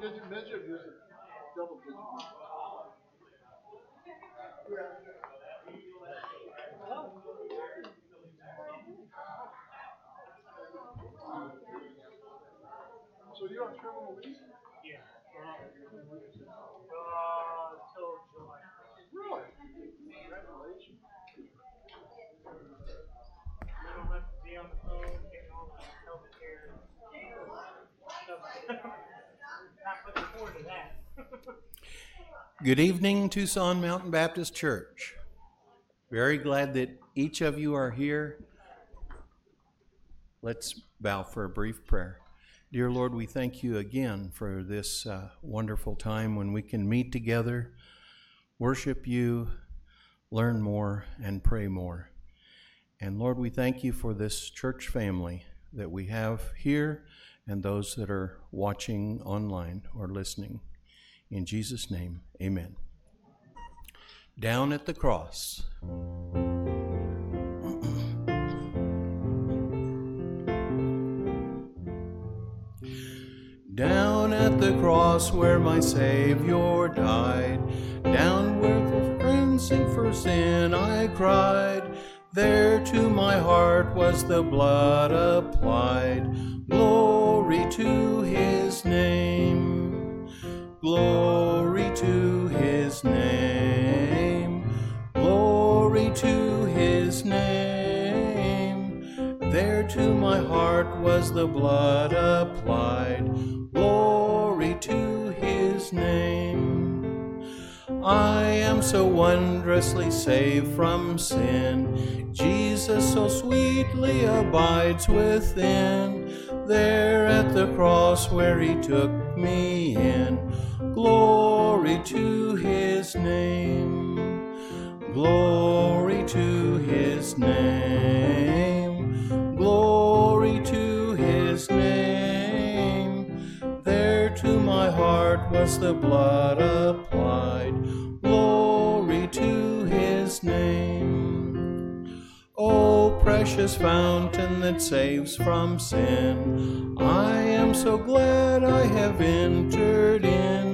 digit or just a double digit midget? So you're on terminal leave? Yeah. Uh, till July. Really? Congratulations. I don't have to be on the phone getting all the healthcare stuff. Not looking forward to that. Good evening, Tucson Mountain Baptist Church. Very glad that each of you are here. Let's bow for a brief prayer. Dear Lord, we thank you again for this uh, wonderful time when we can meet together, worship you, learn more, and pray more. And Lord, we thank you for this church family that we have here and those that are watching online or listening. In Jesus' name, amen. Down at the cross. Down at the cross where my Savior died, down where for friends and for sin I cried, there to my heart was the blood applied. Glory to his name. Glory to his name. Glory to his name. There to my heart was the blood applied. Glory to his name. I am so wondrously saved from sin. Jesus so sweetly abides within. There at the cross where he took me in. Glory to his name. Glory to his name. Glory to his name. There to my heart was the blood applied. Glory to his name. O precious fountain that saves from sin, I am so glad I have entered in.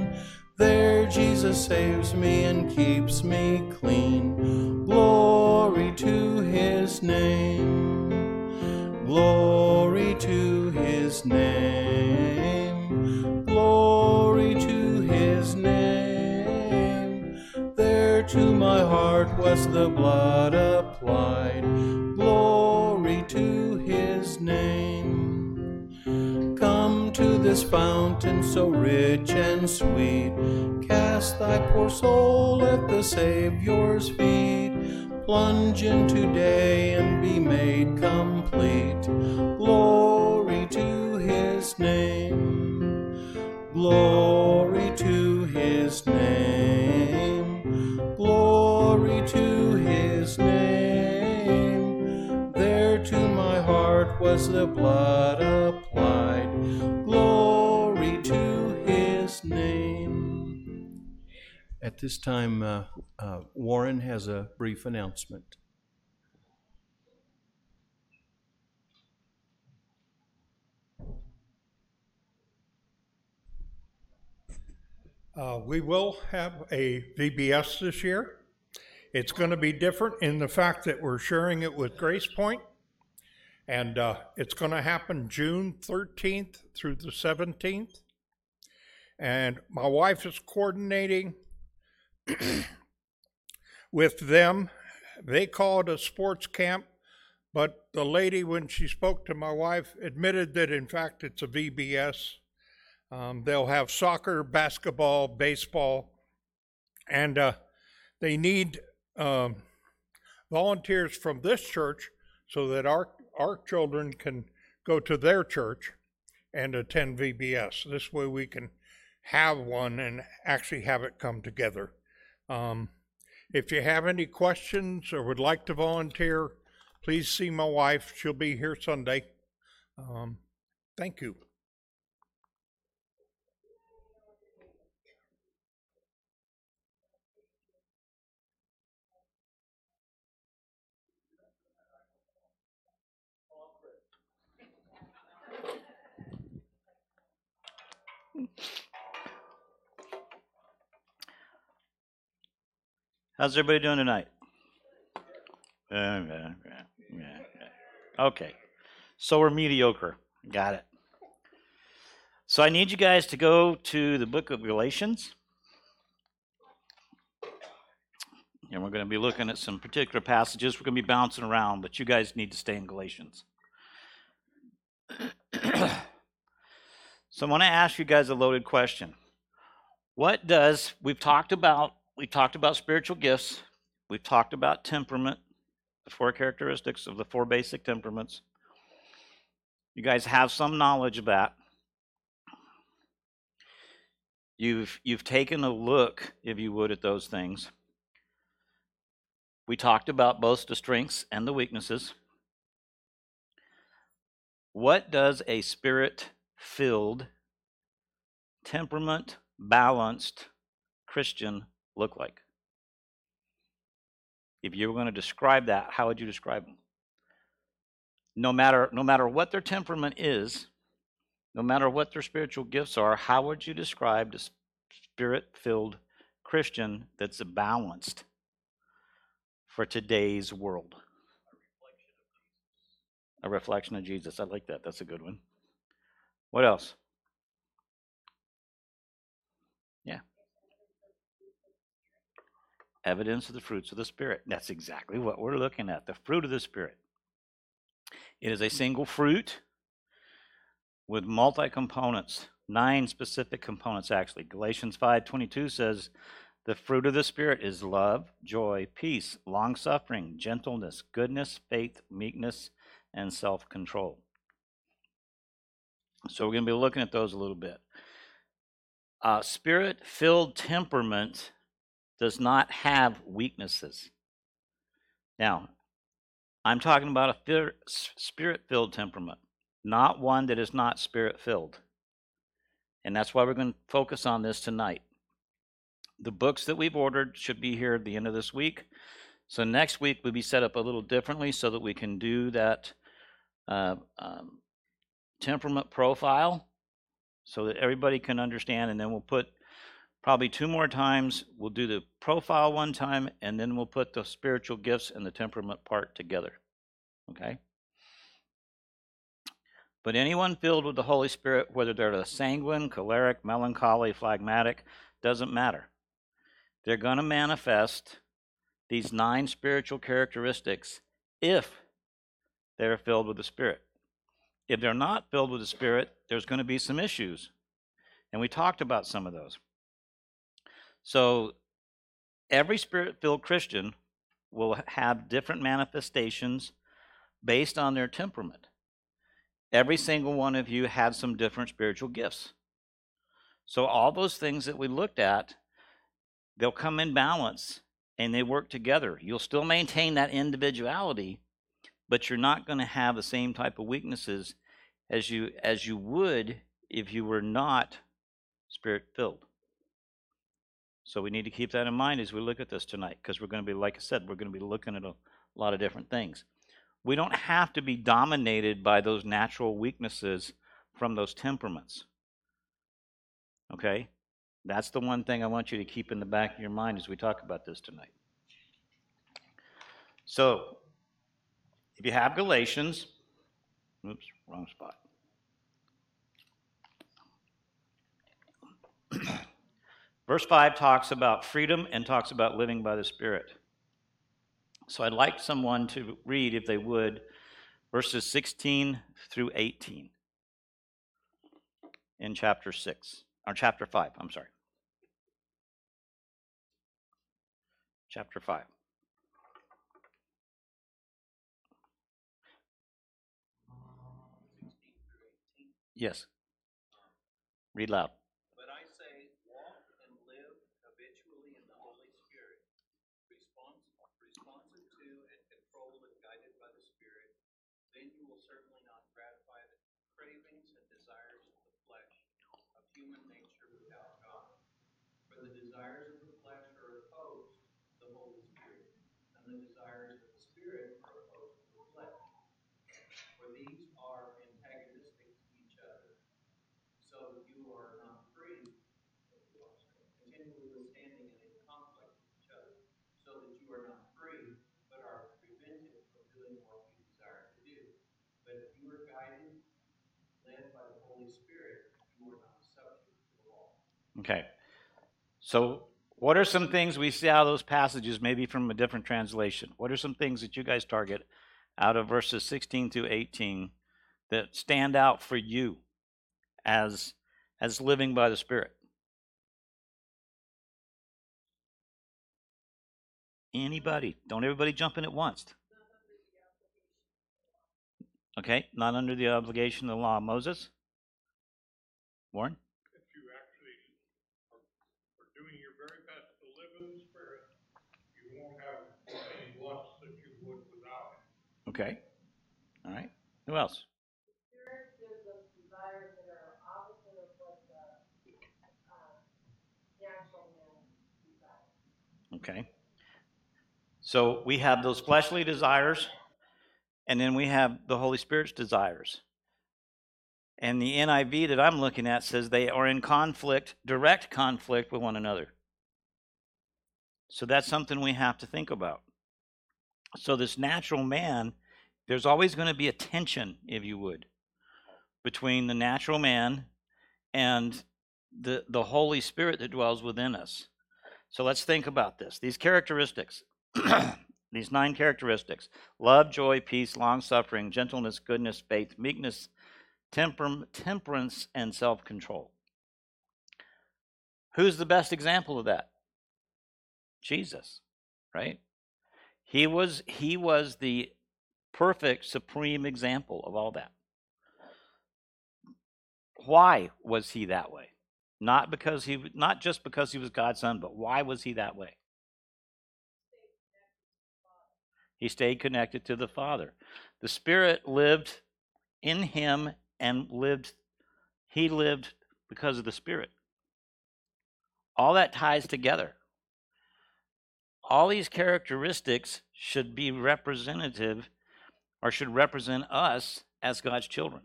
There Jesus saves me and keeps me clean. Glory to his name. Glory to his name. Glory to his name. There to my heart was the blood applied. Glory to his name. This fountain so rich and sweet. Cast thy poor soul at the Savior's feet. Plunge in today and be made complete. Glory to his name. Glory to his name. Was the blood applied. Glory to his name. At this time, uh, uh, Warren has a brief announcement. Uh, we will have a VBS this year. It's going to be different in the fact that we're sharing it with Grace Point, and uh, it's going to happen June 13th through the 17th. And my wife is coordinating with them. They call it a sports camp, but the lady, when she spoke to my wife, admitted that in fact it's a VBS. Um, they'll have soccer, basketball, baseball, and uh, they need um, volunteers from this church so that our our children can go to their church and attend VBS. This way, we can have one and actually have it come together. Um, if you have any questions or would like to volunteer, please see my wife. She'll be here Sunday. Um, thank you. How's everybody doing tonight? Okay. So we're mediocre. Got it. So I need you guys to go to the book of Galatians. And we're going to be looking at some particular passages. We're going to be bouncing around, but you guys need to stay in Galatians. so I want to ask you guys a loaded question. What does we've talked about we talked about spiritual gifts, we've talked about temperament, the four characteristics of the four basic temperaments. You guys have some knowledge of that. You've you've taken a look, if you would, at those things. We talked about both the strengths and the weaknesses. What does a spirit filled, temperament balanced Christian look like? If you were going to describe that, how would you describe them? No matter, no matter what their temperament is, no matter what their spiritual gifts are, how would you describe the spirit filled Christian that's balanced for today's world? A reflection of Jesus. I like that. That's a good one. What else? Yeah. Evidence of the fruits of the Spirit. That's exactly what we're looking at the fruit of the Spirit. It is a single fruit with multi components, nine specific components actually. Galatians 5:22 says, "The fruit of the spirit is love, joy, peace, long-suffering, gentleness, goodness, faith, meekness, and self-control." So we're going to be looking at those a little bit. Uh, spirit-filled temperament does not have weaknesses. Now, I'm talking about a spirit filled temperament, not one that is not spirit filled. And that's why we're going to focus on this tonight. The books that we've ordered should be here at the end of this week. So next week we'll be set up a little differently so that we can do that uh, um, temperament profile so that everybody can understand. And then we'll put probably two more times. We'll do the profile one time, and then we'll put the spiritual gifts and the temperament part together. Okay? But anyone filled with the Holy Spirit, whether they're sanguine, choleric, melancholy, phlegmatic, doesn't matter. They're going to manifest these nine spiritual characteristics if they're filled with the Spirit. If they're not filled with the Spirit, there's going to be some issues. And we talked about some of those. So every spirit filled Christian will have different manifestations based on their temperament. Every single one of you had some different spiritual gifts. So all those things that we looked at, they'll come in balance and they work together. You'll still maintain that individuality, but you're not going to have the same type of weaknesses as you as you would if you were not spirit filled. So we need to keep that in mind as we look at this tonight, because we're going to be, like I said, we're going to be looking at a lot of different things. We don't have to be dominated by those natural weaknesses from those temperaments. Okay? That's the one thing I want you to keep in the back of your mind as we talk about this tonight. So, if you have Galatians, oops, wrong spot. Verse 5 talks about freedom and talks about living by the Spirit. So I'd like someone to read, if they would, verses 16 through 18 in chapter 6, or chapter 5, I'm sorry. Chapter 5. Yes. Read loud. desires of the flesh are opposed to the Holy Spirit, and the desires of the Spirit are opposed to the flesh. For these are antagonistic to each other, so that you are not free, continually withstanding and in conflict with each other. So Okay. So, what are some things we see out of those passages, maybe from a different translation? What are some things that you guys target out of verses 16 through 18 that stand out for you as as living by the Spirit? Anybody? Don't everybody jump in at once. Okay, not under the obligation of the law of Moses. Warren? If you actually are, are doing your very best to live in the Spirit, you won't have any lusts that you would without it. Okay. All right. Who else? Okay. So we have those fleshly desires, and then we have the Holy Spirit's desires. And the NIV that I'm looking at says they are in conflict, direct conflict with one another. So that's something we have to think about. So, this natural man, there's always going to be a tension, if you would, between the natural man and the, the Holy Spirit that dwells within us. So, let's think about this. These characteristics, these nine characteristics love, joy, peace, long suffering, gentleness, goodness, faith, meekness, temper- temperance, and self control. Who's the best example of that? Jesus, right? He was he was the perfect supreme example of all that. Why was he that way? Not because he not just because he was God's son, but why was he that way? He stayed connected to the Father. The Spirit lived in him and lived he lived because of the Spirit. All that ties together all these characteristics should be representative or should represent us as God's children.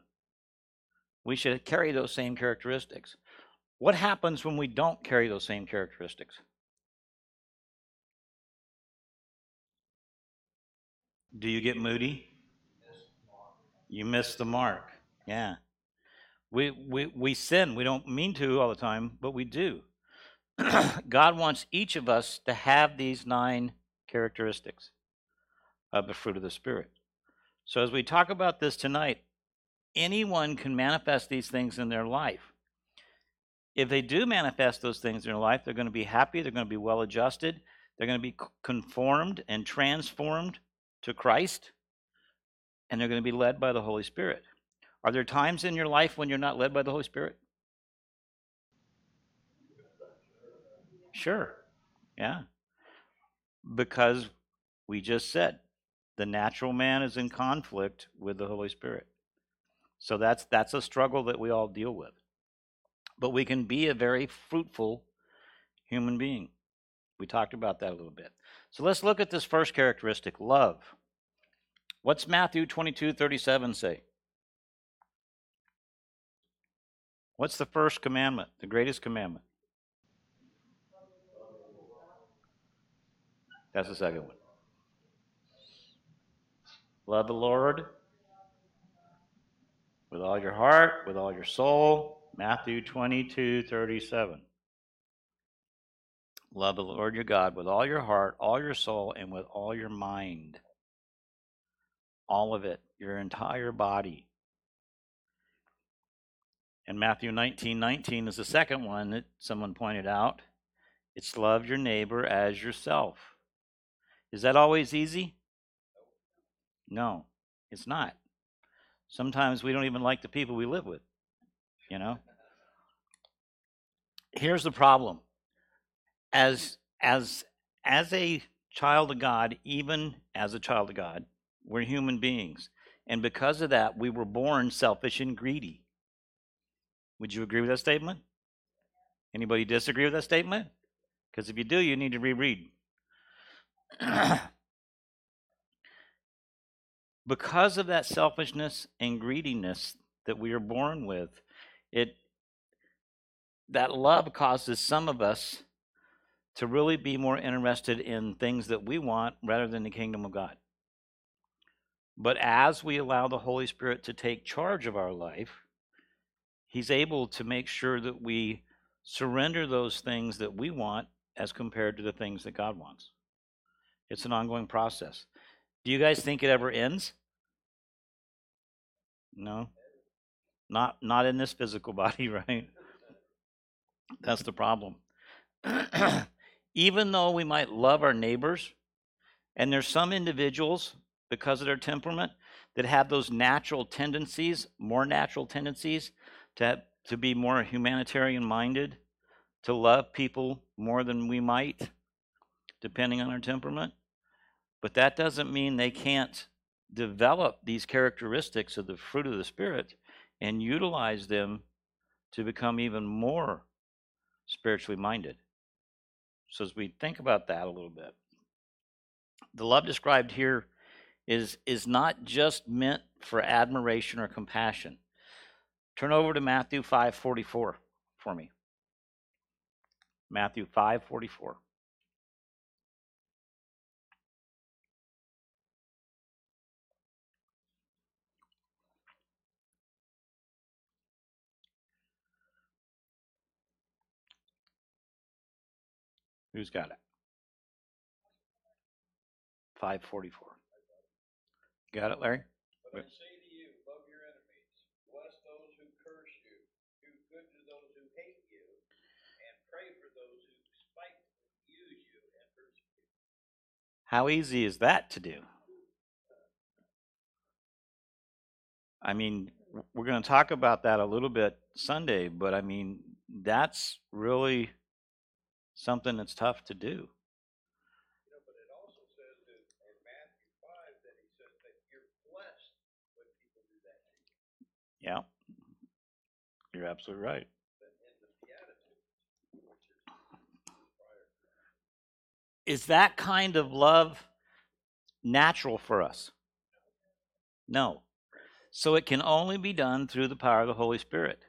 We should carry those same characteristics. What happens when we don't carry those same characteristics? Do you get moody? You miss the mark. Yeah. We, we, we sin. We don't mean to all the time, but we do. God wants each of us to have these nine characteristics of the fruit of the Spirit. So, as we talk about this tonight, anyone can manifest these things in their life. If they do manifest those things in their life, they're going to be happy, they're going to be well adjusted, they're going to be conformed and transformed to Christ, and they're going to be led by the Holy Spirit. Are there times in your life when you're not led by the Holy Spirit? Sure. Yeah. Because we just said the natural man is in conflict with the Holy Spirit. So that's that's a struggle that we all deal with. But we can be a very fruitful human being. We talked about that a little bit. So let's look at this first characteristic, love. What's Matthew 22, 37 say? What's the first commandment, the greatest commandment? That's the second one. Love the Lord with all your heart, with all your soul. Matthew 22, 37. Love the Lord your God with all your heart, all your soul, and with all your mind. All of it, your entire body. And Matthew 19, 19 is the second one that someone pointed out. It's love your neighbor as yourself. Is that always easy? No, it's not. Sometimes we don't even like the people we live with, you know? Here's the problem. As as as a child of God, even as a child of God, we're human beings. And because of that, we were born selfish and greedy. Would you agree with that statement? Anybody disagree with that statement? Because if you do, you need to reread. because of that selfishness and greediness that we are born with, it that love causes some of us to really be more interested in things that we want rather than the kingdom of God. But as we allow the Holy Spirit to take charge of our life, He's able to make sure that we surrender those things that we want as compared to the things that God wants. It's an ongoing process. Do you guys think it ever ends? No. Not not in this physical body, right? That's the problem. Even though we might love our neighbors, and there's some individuals because of their temperament that have those natural tendencies, more natural tendencies to to be more humanitarian minded, to love people more than we might, depending on our temperament. But that doesn't mean they can't develop these characteristics of the fruit of the Spirit and utilize them to become even more spiritually minded. So, as we think about that a little bit, the love described here is, is not just meant for admiration or compassion. Turn over to Matthew 5:44 for me. Matthew 5:44. Who's got it? 544. Got it, Larry? But I say to you, love your enemies, bless those who curse you, do good to those who hate you, and pray for those who use you and persecute. How easy is that to do? I mean, we're going to talk about that a little bit Sunday, but I mean, that's really something that's tough to do. You know, but it also says that in Matthew five that he says that you're blessed when people do that to you. Yeah. You're absolutely right. But in the Beatitudes, which is prior Is that kind of love natural for us? No. So it can only be done through the power of the Holy Spirit.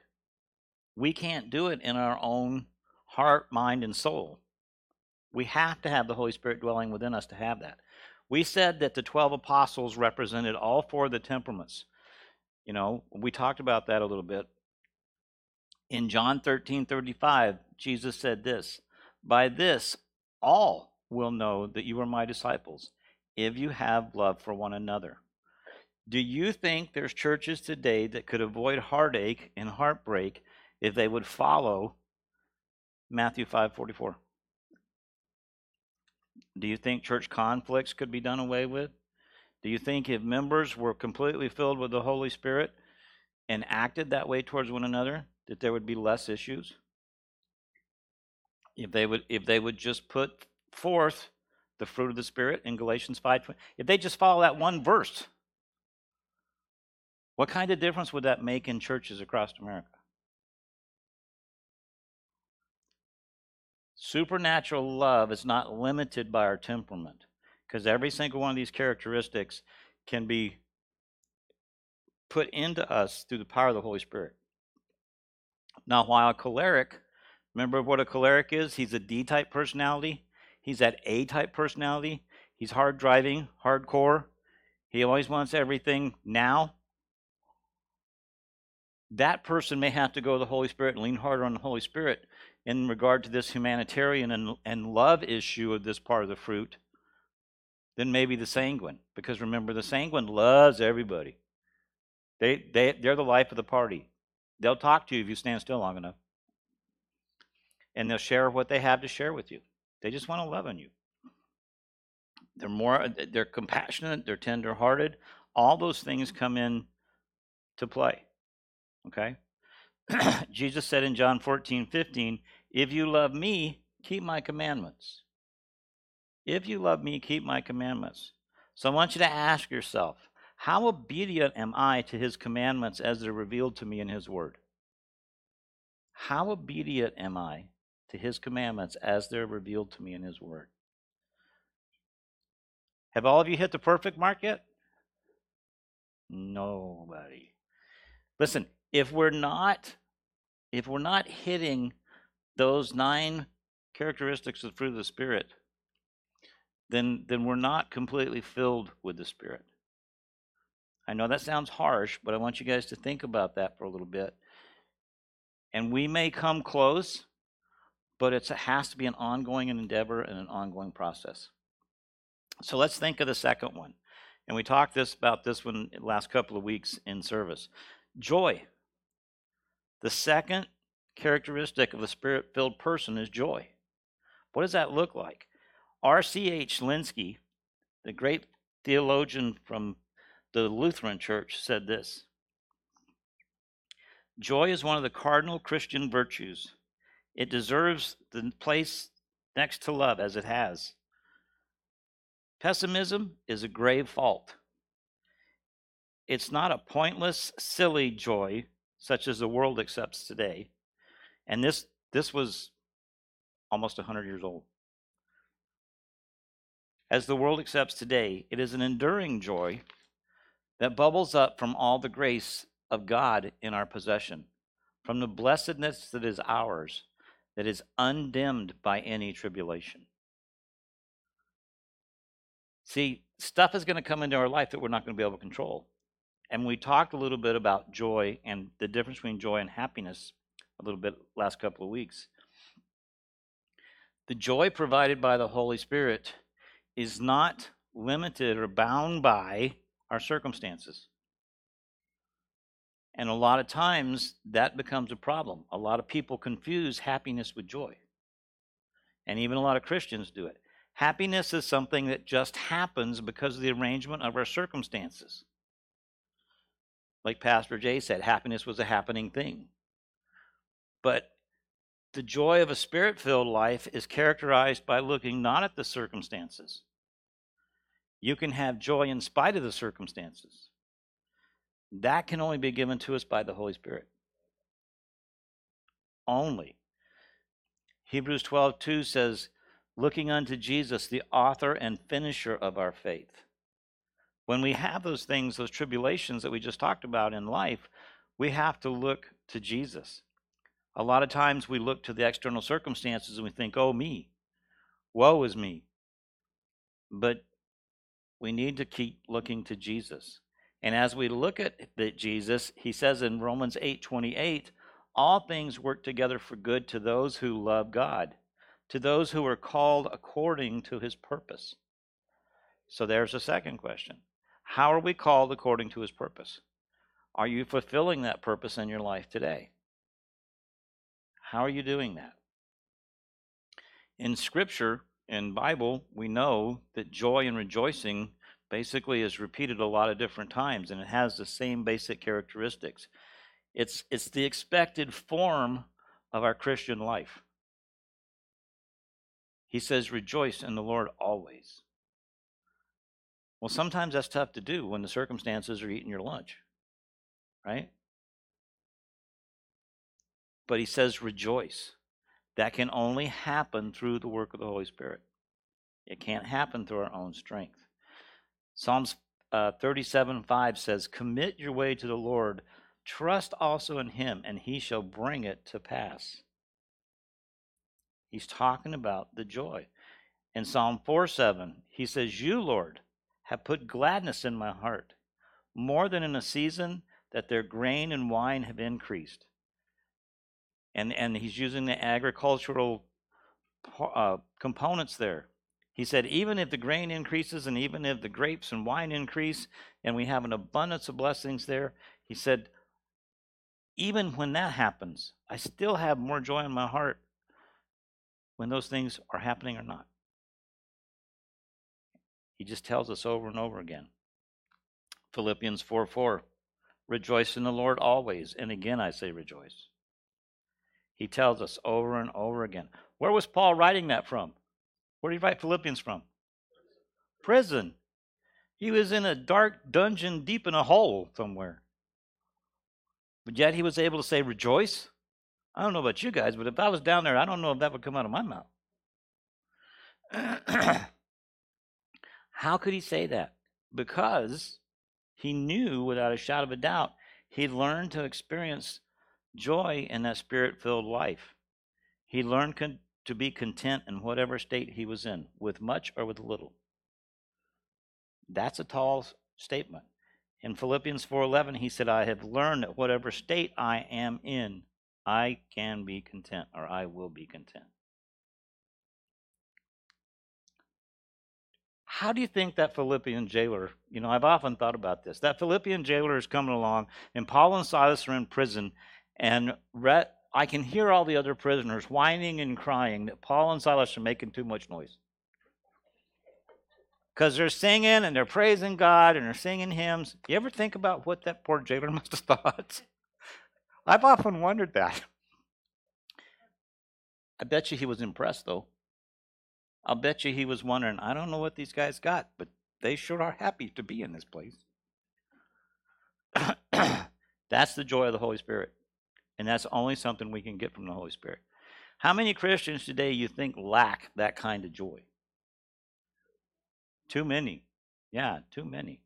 We can't do it in our own heart, mind, and soul. We have to have the Holy Spirit dwelling within us to have that. We said that the 12 apostles represented all four of the temperaments. You know, we talked about that a little bit. In John 13 35, Jesus said this By this, all will know that you are my disciples if you have love for one another. Do you think there's churches today that could avoid heartache and heartbreak if they would follow Matthew 5:44? Do you think church conflicts could be done away with? Do you think if members were completely filled with the Holy Spirit and acted that way towards one another that there would be less issues? If they would if they would just put forth the fruit of the spirit in Galatians 5 if they just follow that one verse what kind of difference would that make in churches across America? Supernatural love is not limited by our temperament because every single one of these characteristics can be put into us through the power of the Holy Spirit. Now, while a choleric, remember what a choleric is? He's a D type personality, he's that A type personality. He's hard driving, hardcore. He always wants everything now that person may have to go to the Holy Spirit and lean harder on the Holy Spirit in regard to this humanitarian and, and love issue of this part of the fruit than maybe the sanguine. Because remember, the sanguine loves everybody. They, they, they're the life of the party. They'll talk to you if you stand still long enough. And they'll share what they have to share with you. They just want to love on you. They're more, they're compassionate, they're tender hearted. All those things come in to play. Okay? Jesus said in John 14, 15, If you love me, keep my commandments. If you love me, keep my commandments. So I want you to ask yourself, how obedient am I to his commandments as they're revealed to me in his word? How obedient am I to his commandments as they're revealed to me in his word? Have all of you hit the perfect mark yet? Nobody. Listen, if we're not if we're not hitting those nine characteristics of the fruit of the spirit then then we're not completely filled with the spirit i know that sounds harsh but i want you guys to think about that for a little bit and we may come close but it has to be an ongoing endeavor and an ongoing process. So let's think of the second one. And we talked this about this one last couple of weeks in service. Joy. The second characteristic of a spirit filled person is joy. What does that look like? R.C.H. Lenski, the great theologian from the Lutheran Church, said this Joy is one of the cardinal Christian virtues. It deserves the place next to love as it has. Pessimism is a grave fault. It's not a pointless, silly joy such as the world accepts today. And this, this was almost 100 years old. As the world accepts today, it is an enduring joy that bubbles up from all the grace of God in our possession, from the blessedness that is ours, that is undimmed by any tribulation. See, stuff is going to come into our life that we're not going to be able to control. And we talked a little bit about joy and the difference between joy and happiness a little bit last couple of weeks. The joy provided by the Holy Spirit is not limited or bound by our circumstances. And a lot of times that becomes a problem. A lot of people confuse happiness with joy. And even a lot of Christians do it. Happiness is something that just happens because of the arrangement of our circumstances. Like Pastor Jay said, happiness was a happening thing. But the joy of a spirit filled life is characterized by looking not at the circumstances. You can have joy in spite of the circumstances. That can only be given to us by the Holy Spirit. Only. Hebrews 12 2 says, looking unto Jesus, the author and finisher of our faith. When we have those things, those tribulations that we just talked about in life, we have to look to Jesus. A lot of times we look to the external circumstances and we think, oh, me, woe is me. But we need to keep looking to Jesus. And as we look at the Jesus, he says in Romans 8 28, all things work together for good to those who love God to those who are called according to his purpose. So there's a second question How are we called according to his purpose? Are you fulfilling that purpose in your life today? How are you doing that? In Scripture, in Bible, we know that joy and rejoicing basically is repeated a lot of different times, and it has the same basic characteristics. It's, it's the expected form of our Christian life. He says, Rejoice in the Lord always. Well, sometimes that's tough to do when the circumstances are eating your lunch, right? But he says, Rejoice. That can only happen through the work of the Holy Spirit. It can't happen through our own strength. Psalms uh, 37 5 says, Commit your way to the Lord, trust also in him, and he shall bring it to pass. He's talking about the joy. In Psalm 4 7, he says, You, Lord, have put gladness in my heart, more than in a season that their grain and wine have increased. And, and he's using the agricultural uh, components there. He said, even if the grain increases and even if the grapes and wine increase and we have an abundance of blessings there, he said, even when that happens, I still have more joy in my heart when those things are happening or not. He just tells us over and over again. Philippians 4 4. Rejoice in the Lord always. And again, I say rejoice. He tells us over and over again. Where was Paul writing that from? Where did he write Philippians from? Prison. He was in a dark dungeon deep in a hole somewhere. But yet he was able to say, Rejoice. I don't know about you guys, but if I was down there, I don't know if that would come out of my mouth. How could he say that? Because he knew without a shadow of a doubt he learned to experience joy in that spirit filled life. He learned con- to be content in whatever state he was in, with much or with little. That's a tall statement. In Philippians 4:11 he said, "I have learned that whatever state I am in, I can be content or I will be content. How do you think that Philippian jailer, you know, I've often thought about this. That Philippian jailer is coming along, and Paul and Silas are in prison, and Re- I can hear all the other prisoners whining and crying that Paul and Silas are making too much noise. Because they're singing and they're praising God and they're singing hymns. You ever think about what that poor jailer must have thought? I've often wondered that. I bet you he was impressed, though. I'll bet you he was wondering, I don't know what these guys got, but they sure are happy to be in this place. that's the joy of the Holy Spirit. And that's only something we can get from the Holy Spirit. How many Christians today you think lack that kind of joy? Too many. Yeah, too many.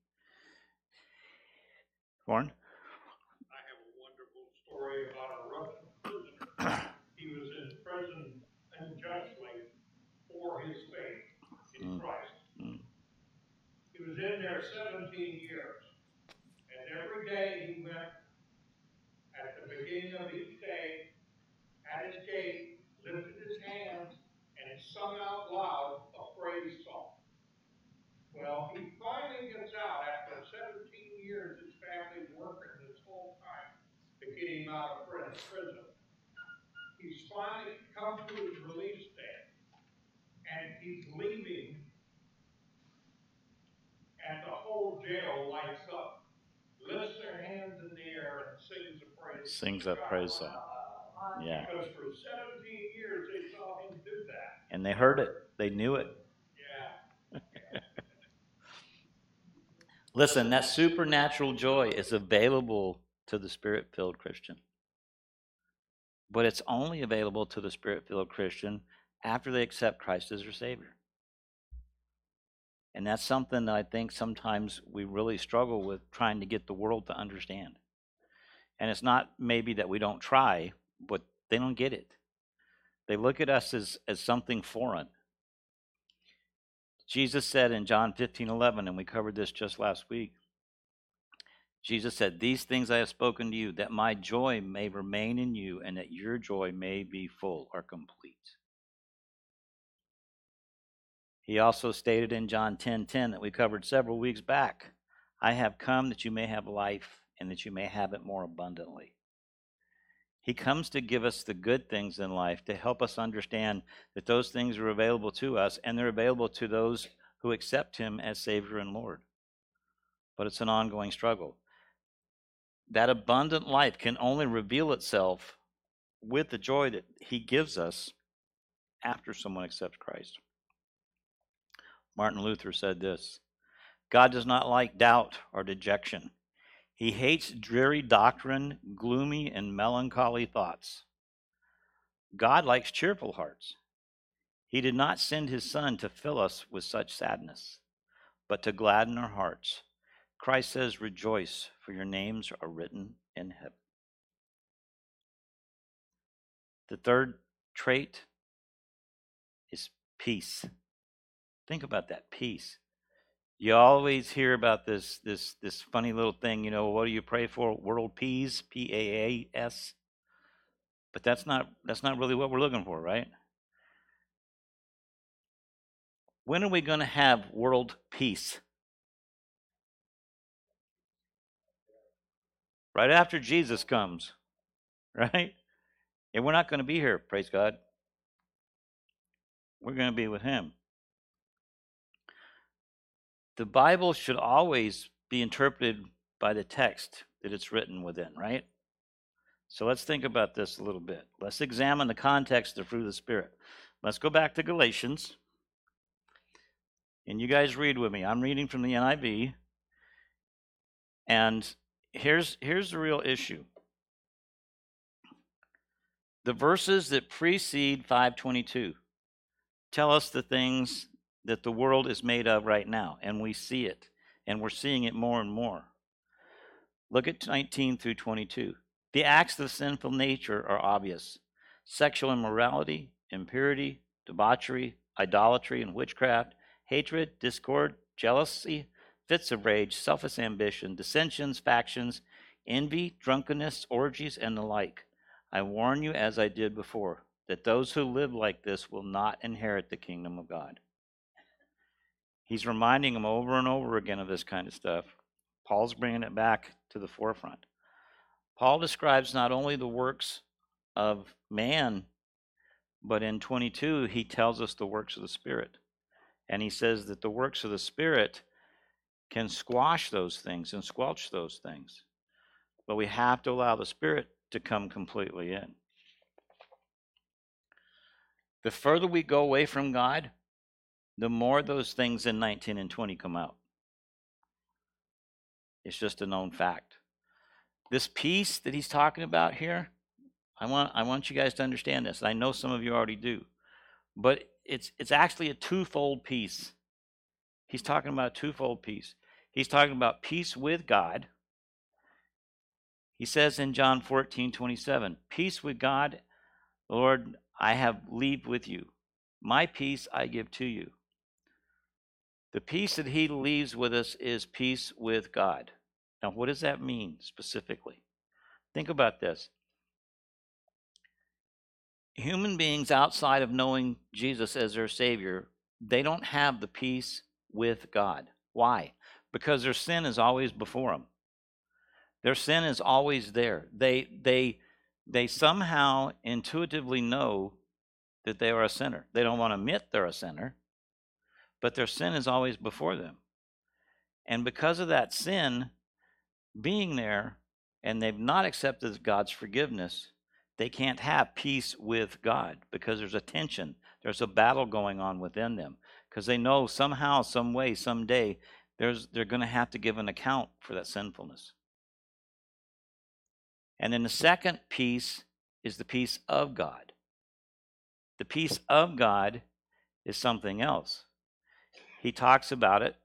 Warren? I have a wonderful story about a Russian prisoner. He was in prison unjustly for his faith in Mm. Christ. Mm. He was in there seventeen years. And every day he went, at the beginning of each day, at his gate, lifted his hands, and sung out loud a praise song. Well, he finally gets out after seventeen years, his family's working this whole time to get him out of prison. He's finally come to his release day, and he's leaving, and the whole jail lights up, lifts their hands in the air, and sings a praise. Sings that praise song. Yeah. Because for seventeen years, they saw him do that. And they heard it, they knew it. Yeah. Listen, that supernatural joy is available to the spirit filled Christian. But it's only available to the spirit filled Christian after they accept Christ as their Savior. And that's something that I think sometimes we really struggle with trying to get the world to understand. And it's not maybe that we don't try, but they don't get it. They look at us as, as something foreign. Jesus said in John 15 11, and we covered this just last week. Jesus said, These things I have spoken to you, that my joy may remain in you, and that your joy may be full or complete. He also stated in John 10 10 that we covered several weeks back I have come that you may have life, and that you may have it more abundantly. He comes to give us the good things in life to help us understand that those things are available to us and they're available to those who accept Him as Savior and Lord. But it's an ongoing struggle. That abundant life can only reveal itself with the joy that He gives us after someone accepts Christ. Martin Luther said this God does not like doubt or dejection. He hates dreary doctrine, gloomy and melancholy thoughts. God likes cheerful hearts. He did not send his Son to fill us with such sadness, but to gladden our hearts. Christ says, Rejoice, for your names are written in heaven. The third trait is peace. Think about that peace. You always hear about this this this funny little thing, you know, what do you pray for? World peace, P A A S. But that's not that's not really what we're looking for, right? When are we going to have world peace? Right after Jesus comes, right? And we're not going to be here, praise God. We're going to be with him the Bible should always be interpreted by the text that it's written within, right? So let's think about this a little bit. Let's examine the context of the fruit of the Spirit. Let's go back to Galatians. And you guys read with me. I'm reading from the NIV. And here's here's the real issue. The verses that precede 522 tell us the things that the world is made of right now, and we see it, and we're seeing it more and more. Look at 19 through 22. The acts of sinful nature are obvious sexual immorality, impurity, debauchery, idolatry, and witchcraft, hatred, discord, jealousy, fits of rage, selfish ambition, dissensions, factions, envy, drunkenness, orgies, and the like. I warn you, as I did before, that those who live like this will not inherit the kingdom of God. He's reminding them over and over again of this kind of stuff. Paul's bringing it back to the forefront. Paul describes not only the works of man, but in 22, he tells us the works of the Spirit. And he says that the works of the Spirit can squash those things and squelch those things. But we have to allow the Spirit to come completely in. The further we go away from God, the more those things in 19 and 20 come out. It's just a known fact. This peace that he's talking about here, I want I want you guys to understand this. I know some of you already do. But it's it's actually a twofold peace. He's talking about a twofold peace. He's talking about peace with God. He says in John 14, 27, Peace with God, Lord, I have leave with you. My peace I give to you. The peace that he leaves with us is peace with God. Now, what does that mean specifically? Think about this. Human beings outside of knowing Jesus as their Savior, they don't have the peace with God. Why? Because their sin is always before them. Their sin is always there. They, they, they somehow intuitively know that they are a sinner. They don't want to admit they're a sinner, but their sin is always before them. And because of that sin, being there and they've not accepted God's forgiveness, they can't have peace with God because there's a tension. There's a battle going on within them because they know somehow, some way, someday, there's, they're going to have to give an account for that sinfulness. And then the second piece is the peace of God. The peace of God is something else. He talks about it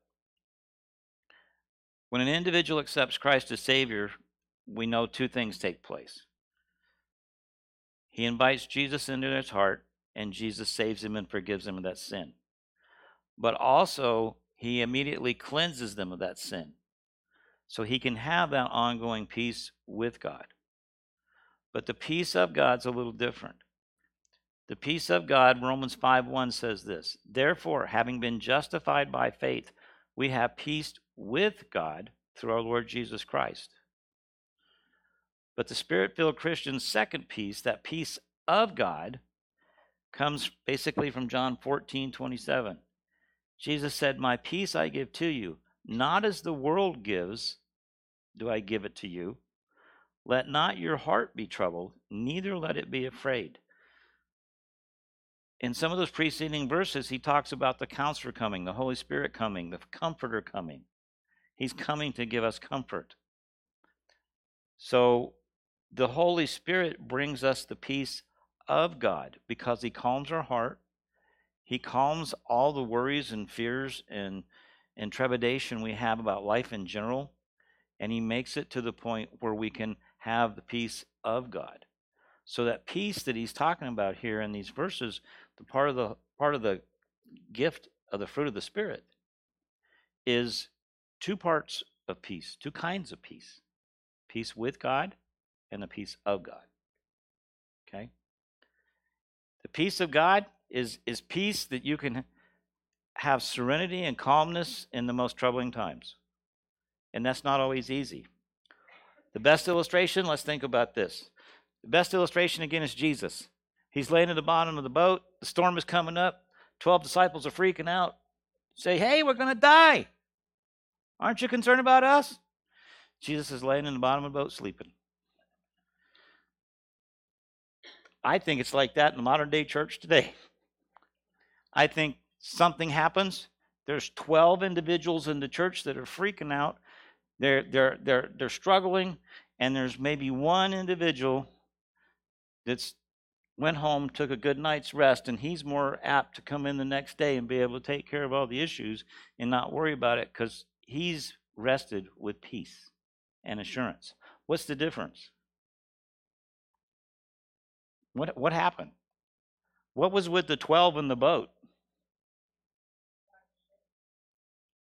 when an individual accepts Christ as Savior, we know two things take place. He invites Jesus into his heart, and Jesus saves him and forgives him of that sin. But also, he immediately cleanses them of that sin. So he can have that ongoing peace with God. But the peace of God's a little different. The peace of God, Romans 5 1 says this Therefore, having been justified by faith, we have peace with God through our Lord Jesus Christ. But the spirit filled Christian's second peace, that peace of God, comes basically from John 14 27. Jesus said, My peace I give to you, not as the world gives, do I give it to you. Let not your heart be troubled, neither let it be afraid. In some of those preceding verses, he talks about the counselor coming, the Holy Spirit coming, the comforter coming. He's coming to give us comfort. So the Holy Spirit brings us the peace of God because He calms our heart. He calms all the worries and fears and, and trepidation we have about life in general. And He makes it to the point where we can have the peace of God. So that peace that He's talking about here in these verses, part of the part of the gift of the fruit of the Spirit is two parts of peace, two kinds of peace peace with God and the peace of God. Okay? The peace of God is, is peace that you can have serenity and calmness in the most troubling times. And that's not always easy. The best illustration, let's think about this. The best illustration, again, is Jesus. He's laying in the bottom of the boat. The storm is coming up. Twelve disciples are freaking out. Say, hey, we're going to die. Aren't you concerned about us? Jesus is laying in the bottom of the boat sleeping. I think it's like that in the modern day church today. I think something happens. There's 12 individuals in the church that are freaking out. They're, they're, they're, they're struggling, and there's maybe one individual that's went home, took a good night's rest, and he's more apt to come in the next day and be able to take care of all the issues and not worry about it because he's rested with peace and assurance. What's the difference? What, what happened? What was with the 12 in the boat?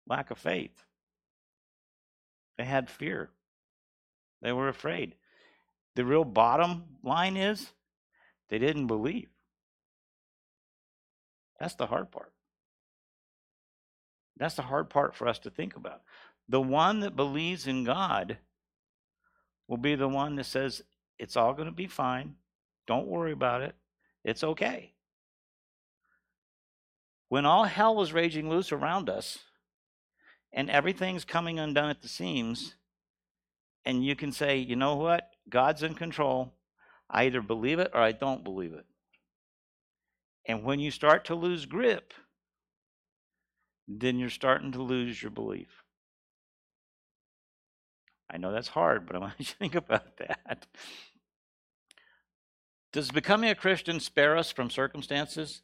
Lack of faith. They had fear. They were afraid. The real bottom line is they didn't believe. That's the hard part. That's the hard part for us to think about. The one that believes in God will be the one that says, it's all going to be fine. Don't worry about it. It's okay. When all hell was raging loose around us and everything's coming undone at the seams, and you can say, you know what? God's in control. I either believe it or I don't believe it. And when you start to lose grip, then you're starting to lose your belief. I know that's hard, but I want you to think about that. Does becoming a Christian spare us from circumstances?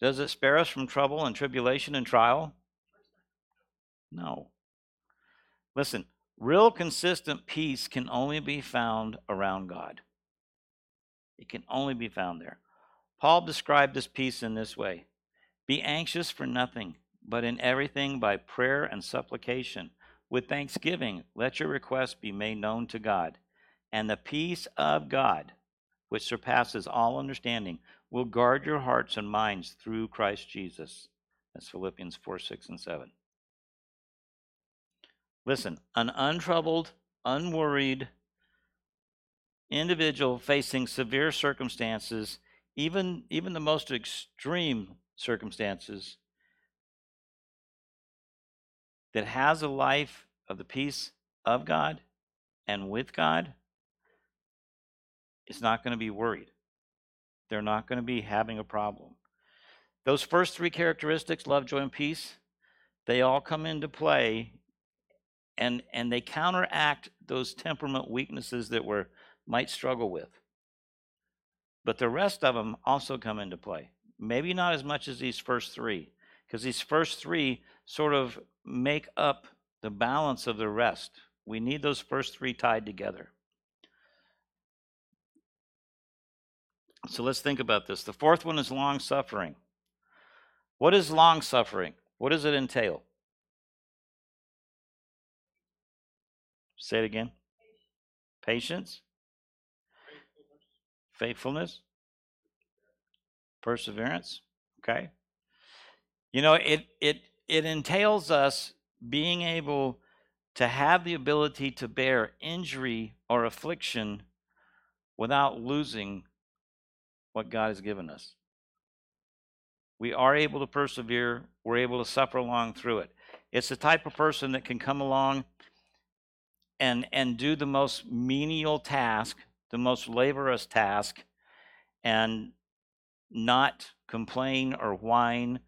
Does it spare us from trouble and tribulation and trial? No. Listen, real consistent peace can only be found around God. It can only be found there. Paul described this peace in this way Be anxious for nothing, but in everything by prayer and supplication. With thanksgiving, let your requests be made known to God. And the peace of God, which surpasses all understanding, will guard your hearts and minds through Christ Jesus. That's Philippians 4 6 and 7. Listen, an untroubled, unworried individual facing severe circumstances, even, even the most extreme circumstances, that has a life of the peace of God and with God is not going to be worried. They're not going to be having a problem. Those first three characteristics love, joy, and peace they all come into play and, and they counteract those temperament weaknesses that we might struggle with. But the rest of them also come into play. Maybe not as much as these first three, because these first three sort of make up the balance of the rest. We need those first three tied together. So let's think about this. The fourth one is long suffering. What is long suffering? What does it entail? Say it again. Patience, faithfulness, perseverance. Okay. You know, it it it entails us being able to have the ability to bear injury or affliction without losing what God has given us. We are able to persevere, we're able to suffer along through it. It's the type of person that can come along and and do the most menial task, the most laborious task and not complain or whine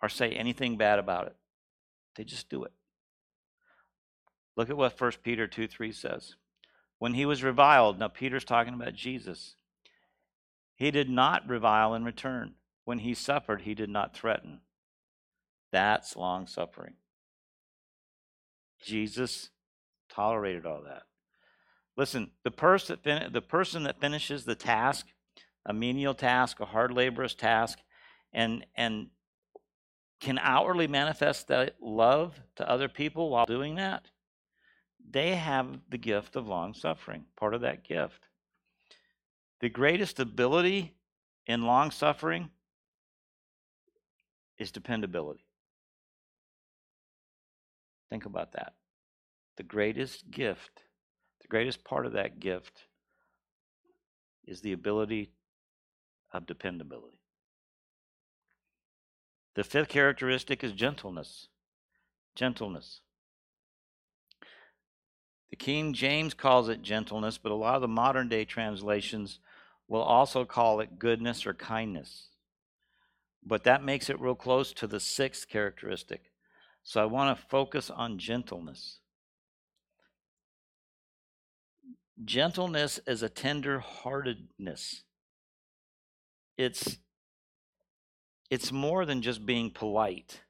or say anything bad about it. They just do it. Look at what 1 Peter 2 3 says. When he was reviled, now Peter's talking about Jesus, he did not revile in return. When he suffered, he did not threaten. That's long suffering. Jesus tolerated all that. Listen, the, pers- the person that finishes the task, a menial task, a hard laborious task, and, and can outwardly manifest that love to other people while doing that, they have the gift of long suffering, part of that gift. The greatest ability in long suffering is dependability. Think about that. The greatest gift, the greatest part of that gift is the ability of dependability. The fifth characteristic is gentleness. Gentleness. The King James calls it gentleness, but a lot of the modern day translations will also call it goodness or kindness. But that makes it real close to the sixth characteristic. So I want to focus on gentleness. Gentleness is a tender heartedness. It's it's more than just being polite.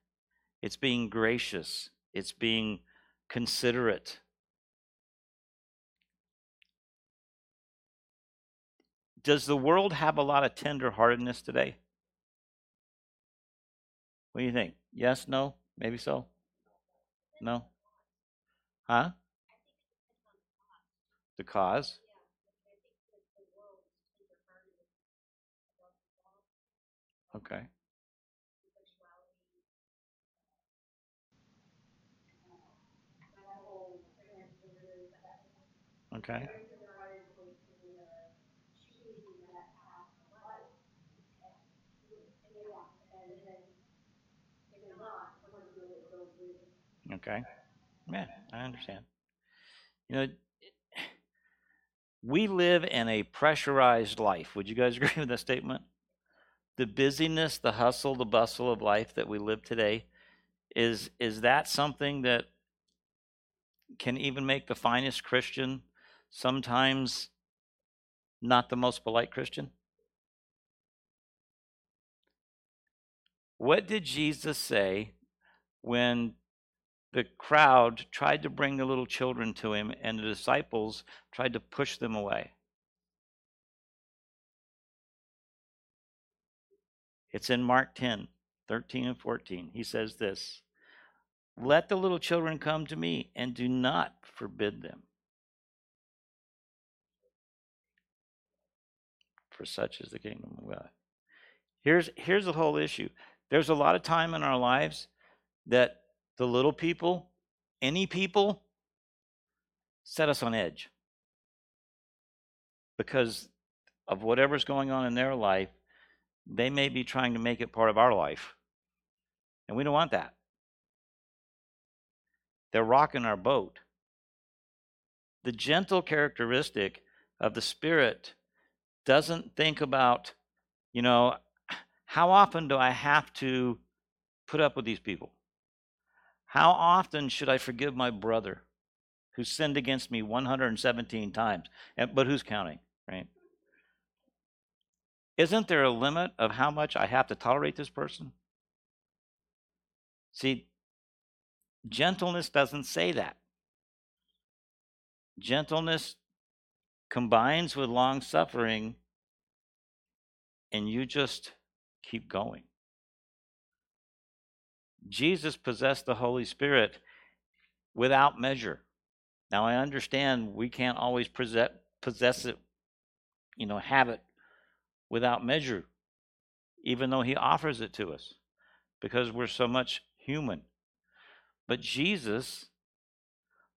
It's being gracious. It's being considerate. Does the world have a lot of tenderheartedness today? What do you think? Yes, no, maybe so? No? Huh? The cause? Okay. Okay. Okay. Yeah, I understand. You know, we live in a pressurized life. Would you guys agree with that statement? The busyness, the hustle, the bustle of life that we live today is is that something that can even make the finest Christian sometimes not the most polite Christian? What did Jesus say when the crowd tried to bring the little children to him and the disciples tried to push them away? It's in Mark 10, 13 and 14. He says this Let the little children come to me and do not forbid them. For such is the kingdom of God. Here's, here's the whole issue there's a lot of time in our lives that the little people, any people, set us on edge because of whatever's going on in their life they may be trying to make it part of our life. And we don't want that. They're rocking our boat. The gentle characteristic of the Spirit doesn't think about, you know, how often do I have to put up with these people? How often should I forgive my brother who sinned against me 117 times? But who's counting, right? Isn't there a limit of how much I have to tolerate this person? See, gentleness doesn't say that. Gentleness combines with long suffering, and you just keep going. Jesus possessed the Holy Spirit without measure. Now, I understand we can't always possess, it, you know, have it without measure, even though he offers it to us because we're so much human. But Jesus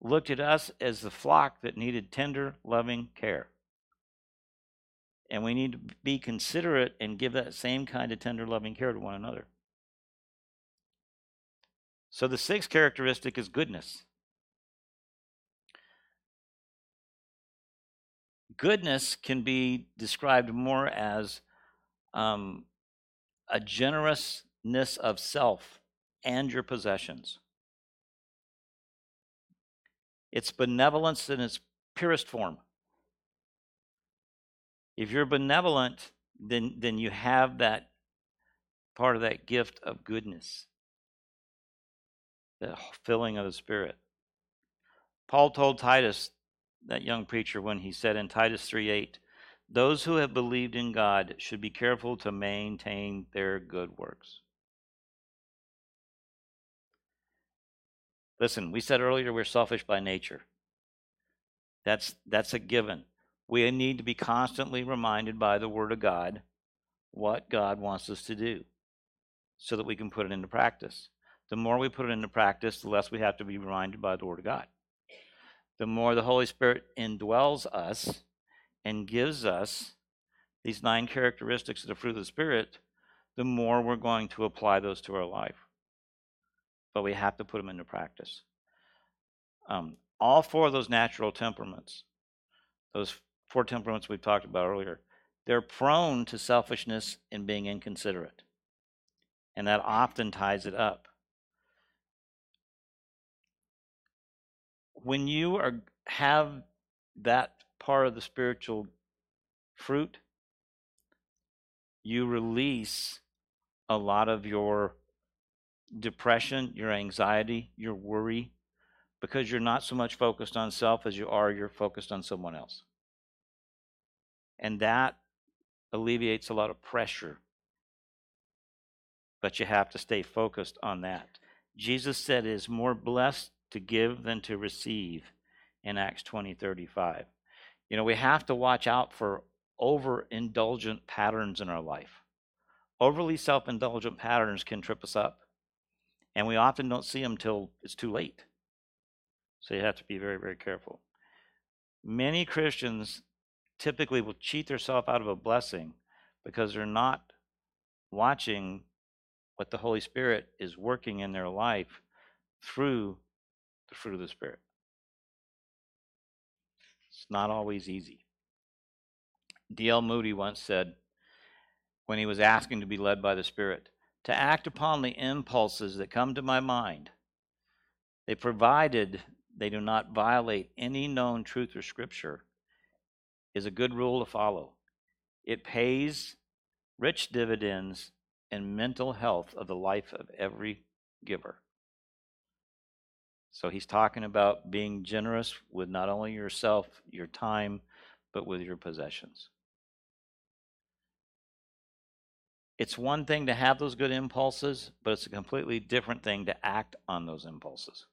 looked at us as the flock that needed tender, loving care. And we need to be considerate and give that same kind of tender, loving care to one another. So the sixth characteristic is goodness. goodness can be described more as um, a generousness of self and your possessions. It's benevolence in its purest form. If you're benevolent, then, then you have that part of that gift of goodness, the filling of the Spirit. Paul told Titus that young preacher when he said in Titus 3 8, those who have believed in God should be careful to maintain their good works. Listen, we said earlier we're selfish by nature. That's, that's a given. We need to be constantly reminded by the Word of God what God wants us to do so that we can put it into practice. The more we put it into practice, the less we have to be reminded by the Word of God the more the Holy Spirit indwells us and gives us these nine characteristics of the fruit of the Spirit, the more we're going to apply those to our life. But we have to put them into practice. Um, all four of those natural temperaments, those four temperaments we've talked about earlier, they're prone to selfishness and being inconsiderate. And that often ties it up. When you are have that part of the spiritual fruit, you release a lot of your depression, your anxiety, your worry, because you're not so much focused on self as you are you're focused on someone else. And that alleviates a lot of pressure. But you have to stay focused on that. Jesus said it is more blessed to give than to receive in Acts 20 35. You know, we have to watch out for overindulgent patterns in our life. Overly self indulgent patterns can trip us up, and we often don't see them till it's too late. So you have to be very, very careful. Many Christians typically will cheat themselves out of a blessing because they're not watching what the Holy Spirit is working in their life through the fruit of the Spirit. It's not always easy. D.L. Moody once said, when he was asking to be led by the Spirit, to act upon the impulses that come to my mind, they provided they do not violate any known truth or scripture, is a good rule to follow. It pays rich dividends in mental health of the life of every giver. So he's talking about being generous with not only yourself, your time, but with your possessions. It's one thing to have those good impulses, but it's a completely different thing to act on those impulses.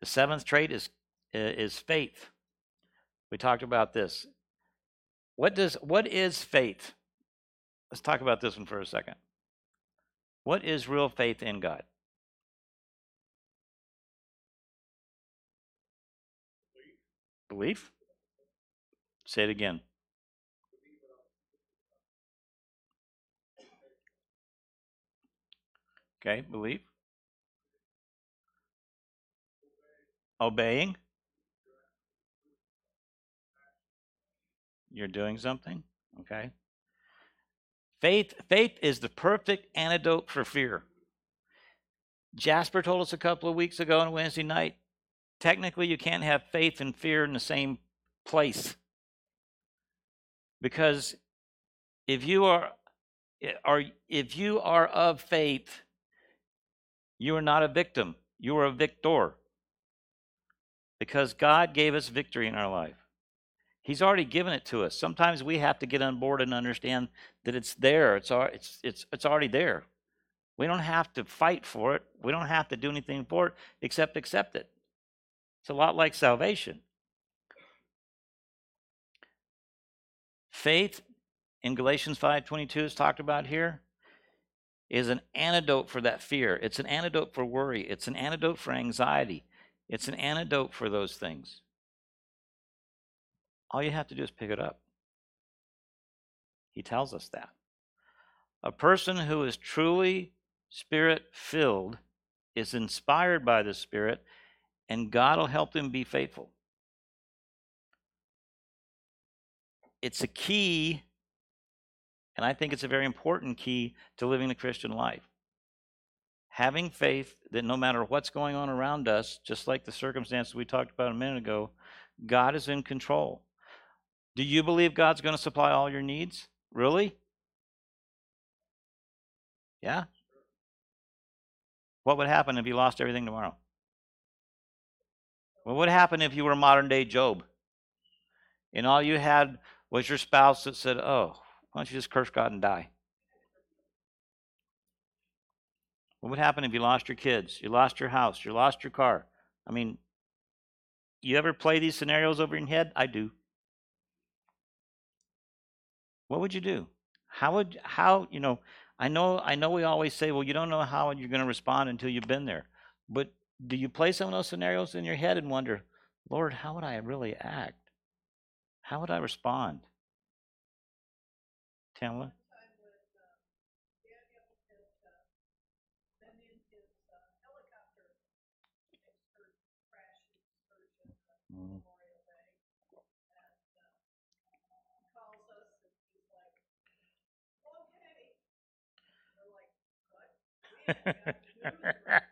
The seventh trait is is faith. We talked about this. What does what is faith? Let's talk about this one for a second. What is real faith in God? Belief? Say it again. Okay, belief. Obeying. You're doing something? Okay. Faith faith is the perfect antidote for fear. Jasper told us a couple of weeks ago on Wednesday night, technically you can't have faith and fear in the same place. Because if you are eh, are if you are of faith, you are not a victim, you are a victor. Because God gave us victory in our life. He's already given it to us. Sometimes we have to get on board and understand that it's there. It's it's it's it's already there. We don't have to fight for it. We don't have to do anything for it except accept it. It's a lot like salvation. Faith in Galatians 5:22 is talked about here is an antidote for that fear. It's an antidote for worry. It's an antidote for anxiety. It's an antidote for those things. All you have to do is pick it up. He tells us that. A person who is truly spirit filled is inspired by the Spirit, and God will help them be faithful. It's a key, and I think it's a very important key to living the Christian life. Having faith that no matter what's going on around us, just like the circumstances we talked about a minute ago, God is in control. Do you believe God's going to supply all your needs? Really? Yeah? What would happen if you lost everything tomorrow? What would happen if you were modern day Job and all you had was your spouse that said, Oh, why don't you just curse God and die? What would happen if you lost your kids, you lost your house, you lost your car? I mean, you ever play these scenarios over in your head? I do. What would you do? How would how you know? I know I know we always say, well, you don't know how you're going to respond until you've been there. But do you play some of those scenarios in your head and wonder, Lord, how would I really act? How would I respond? Tamla? Mm.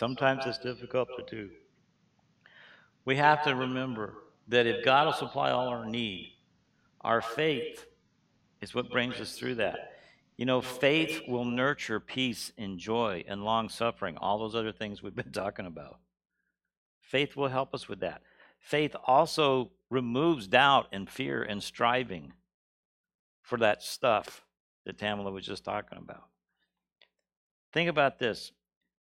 Sometimes it's difficult to do. We have to remember that if God will supply all our need, our faith is what brings us through that. You know, faith will nurture peace and joy and long suffering, all those other things we've been talking about. Faith will help us with that. Faith also removes doubt and fear and striving for that stuff that Tamala was just talking about. Think about this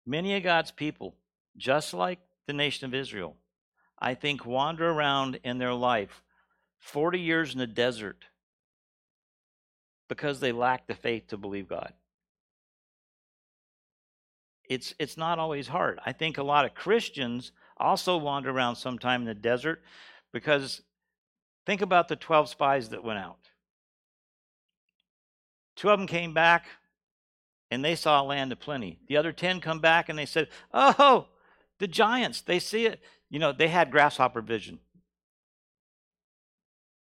Many of God's people, just like the nation of Israel, I think wander around in their life 40 years in the desert because they lack the faith to believe God. It's, it's not always hard. I think a lot of Christians also wander around sometime in the desert because think about the 12 spies that went out. Two of them came back and they saw land of plenty. The other 10 come back and they said, Oh, the giants, they see it. You know, they had grasshopper vision.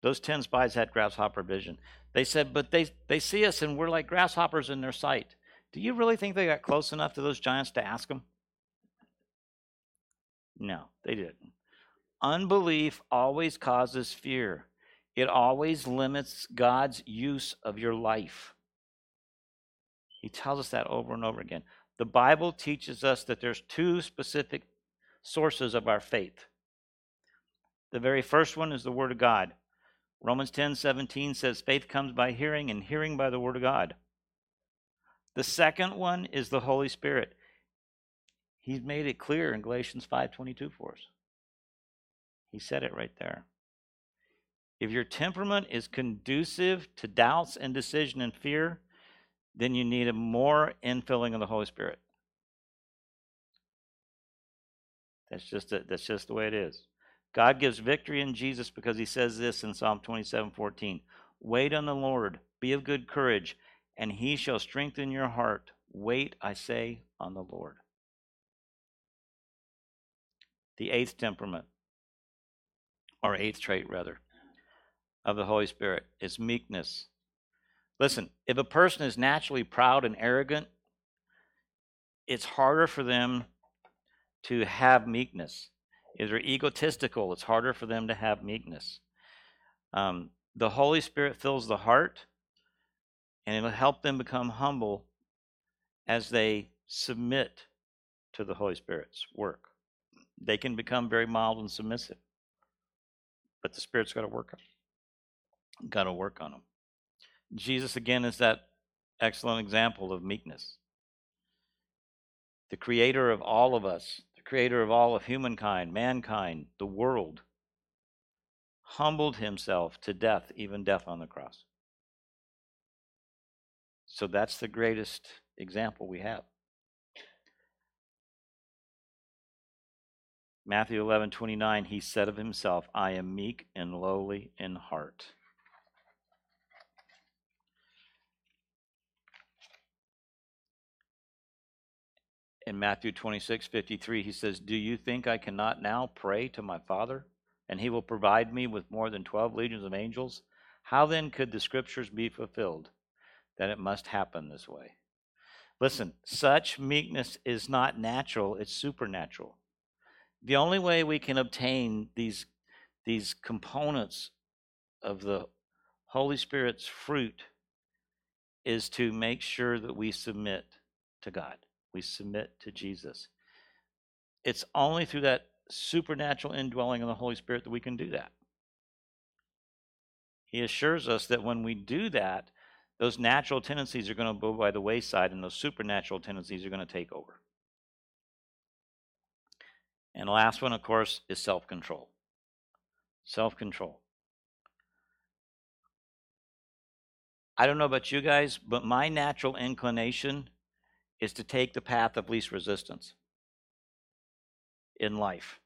Those 10 spies had grasshopper vision. They said, But they, they see us and we're like grasshoppers in their sight. Do you really think they got close enough to those giants to ask them? No, they didn't. Unbelief always causes fear, it always limits God's use of your life. He tells us that over and over again. The Bible teaches us that there's two specific sources of our faith. The very first one is the Word of God. Romans 10 17 says, Faith comes by hearing, and hearing by the Word of God. The second one is the Holy Spirit. He's made it clear in Galatians 5:22 for us. He said it right there. If your temperament is conducive to doubts and decision and fear, then you need a more infilling of the Holy Spirit. That's just. That's just the way it is. God gives victory in Jesus because he says this in Psalm 27 14. Wait on the Lord, be of good courage, and he shall strengthen your heart. Wait, I say, on the Lord. The eighth temperament, or eighth trait rather, of the Holy Spirit is meekness. Listen, if a person is naturally proud and arrogant, it's harder for them to have meekness. If they're egotistical, it's harder for them to have meekness. Um, the Holy Spirit fills the heart, and it'll help them become humble as they submit to the Holy Spirit's work. They can become very mild and submissive, but the Spirit's got to work on. Got to work on them. Jesus, again, is that excellent example of meekness. The creator of all of us, the creator of all of humankind, mankind, the world, humbled himself to death, even death on the cross. So that's the greatest example we have. Matthew 11, 29, he said of himself, I am meek and lowly in heart. In Matthew 26, 53, he says, Do you think I cannot now pray to my Father, and he will provide me with more than 12 legions of angels? How then could the scriptures be fulfilled that it must happen this way? Listen, such meekness is not natural, it's supernatural. The only way we can obtain these, these components of the Holy Spirit's fruit is to make sure that we submit to God we submit to Jesus. It's only through that supernatural indwelling of the Holy Spirit that we can do that. He assures us that when we do that, those natural tendencies are going to go by the wayside and those supernatural tendencies are going to take over. And the last one, of course, is self control. Self control. I don't know about you guys, but my natural inclination is to take the path of least resistance in life.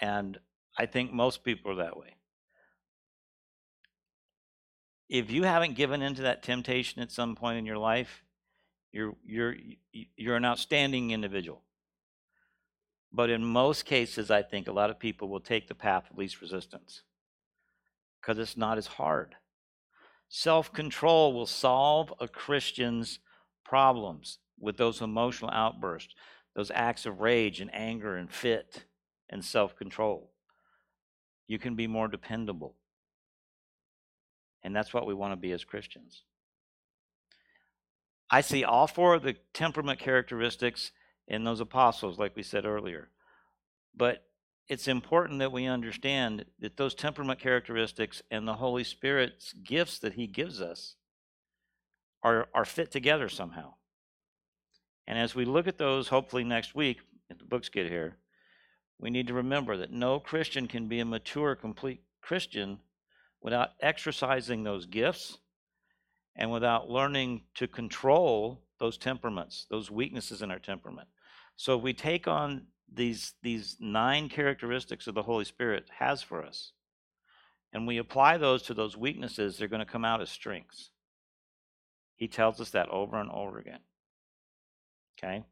And I think most people are that way. if you haven't given into that temptation at some point in your life, you're you're you're an outstanding individual. But in most cases, I think a lot of people will take the path of least resistance because it's not as hard. Self control will solve a Christian's problems with those emotional outbursts, those acts of rage and anger and fit and self control. You can be more dependable. And that's what we want to be as Christians. I see all four of the temperament characteristics in those apostles, like we said earlier. But it's important that we understand that those temperament characteristics and the Holy Spirit's gifts that He gives us are, are fit together somehow. And as we look at those, hopefully next week, if the books get here, we need to remember that no Christian can be a mature, complete Christian without exercising those gifts and without learning to control those temperaments, those weaknesses in our temperament. So if we take on these these nine characteristics of the Holy Spirit has for us, and we apply those to those weaknesses, they're going to come out as strengths. He tells us that over and over again. Okay?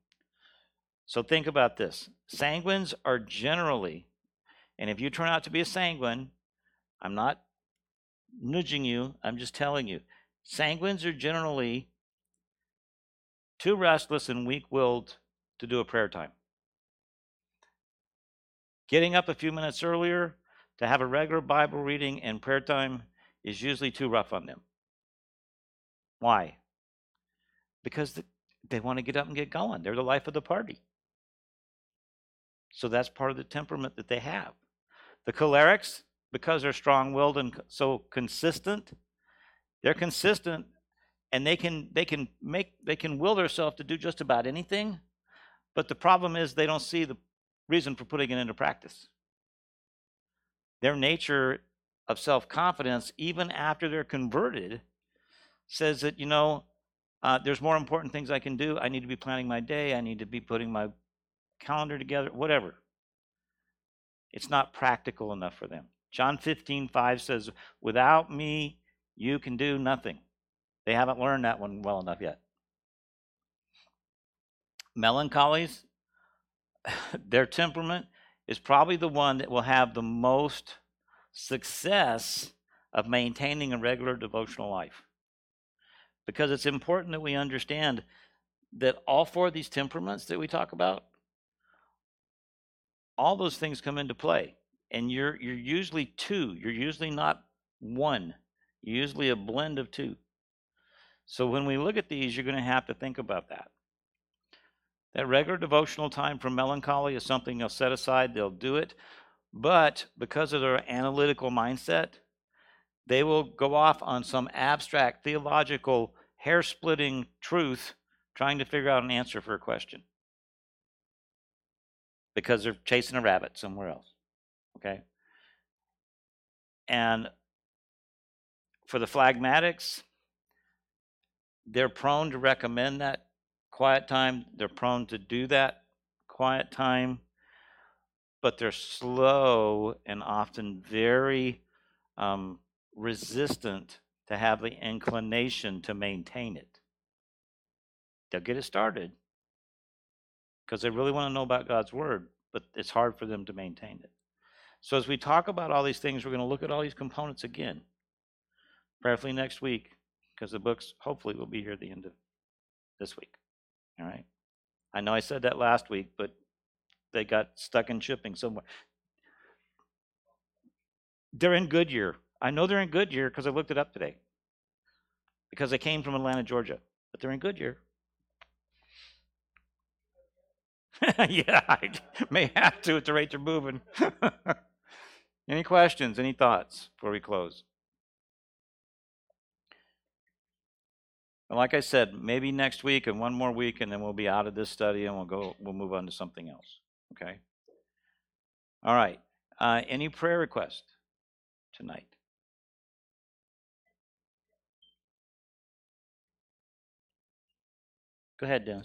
So think about this. Sanguines are generally, and if you turn out to be a sanguine, I'm not nudging you, I'm just telling you. Sanguines are generally too restless and weak willed to do a prayer time. Getting up a few minutes earlier to have a regular Bible reading and prayer time is usually too rough on them. Why? Because they want to get up and get going. They're the life of the party. So that's part of the temperament that they have. The cholerics, because they're strong willed and so consistent, they're consistent and they can they can make they can will themselves to do just about anything but the problem is they don't see the reason for putting it into practice. Their nature of self-confidence even after they're converted says that you know uh, there's more important things i can do. I need to be planning my day. I need to be putting my calendar together whatever. It's not practical enough for them. John 15 5 says without me you can do nothing. They haven't learned that one well enough yet. Melancholies, their temperament is probably the one that will have the most success of maintaining a regular devotional life. Because it's important that we understand that all four of these temperaments that we talk about, all those things come into play. And you're you're usually two. You're usually not one You're usually a blend of two. So when we look at these, you're going to have to think about that. That regular devotional time for melancholy is something they'll set aside, they'll do it. But because of their analytical mindset, they will go off on some abstract theological hair splitting truth trying to figure out an answer for a question because they're chasing a rabbit somewhere else. Okay? And for the phlegmatics, they're prone to recommend that quiet time. They're prone to do that quiet time, but they're slow and often very um, resistant to have the inclination to maintain it. They'll get it started because they really want to know about God's word, but it's hard for them to maintain it. So, as we talk about all these things, we're going to look at all these components again prayerfully next week, because the books hopefully will be here at the end of this week. All right. I know I said that last week, but they got stuck in shipping somewhere. They're in Goodyear. I know they're in Goodyear because I looked it up today. Because they came from Atlanta, Georgia, but they're in Goodyear. yeah, I may have to at the rate they're moving. any questions? Any thoughts before we close? And like I said, maybe next week and one more week, and then we'll be out of this study and we'll go. We'll move on to something else. Okay. All right. Uh, any prayer request tonight? Go ahead, Dennis.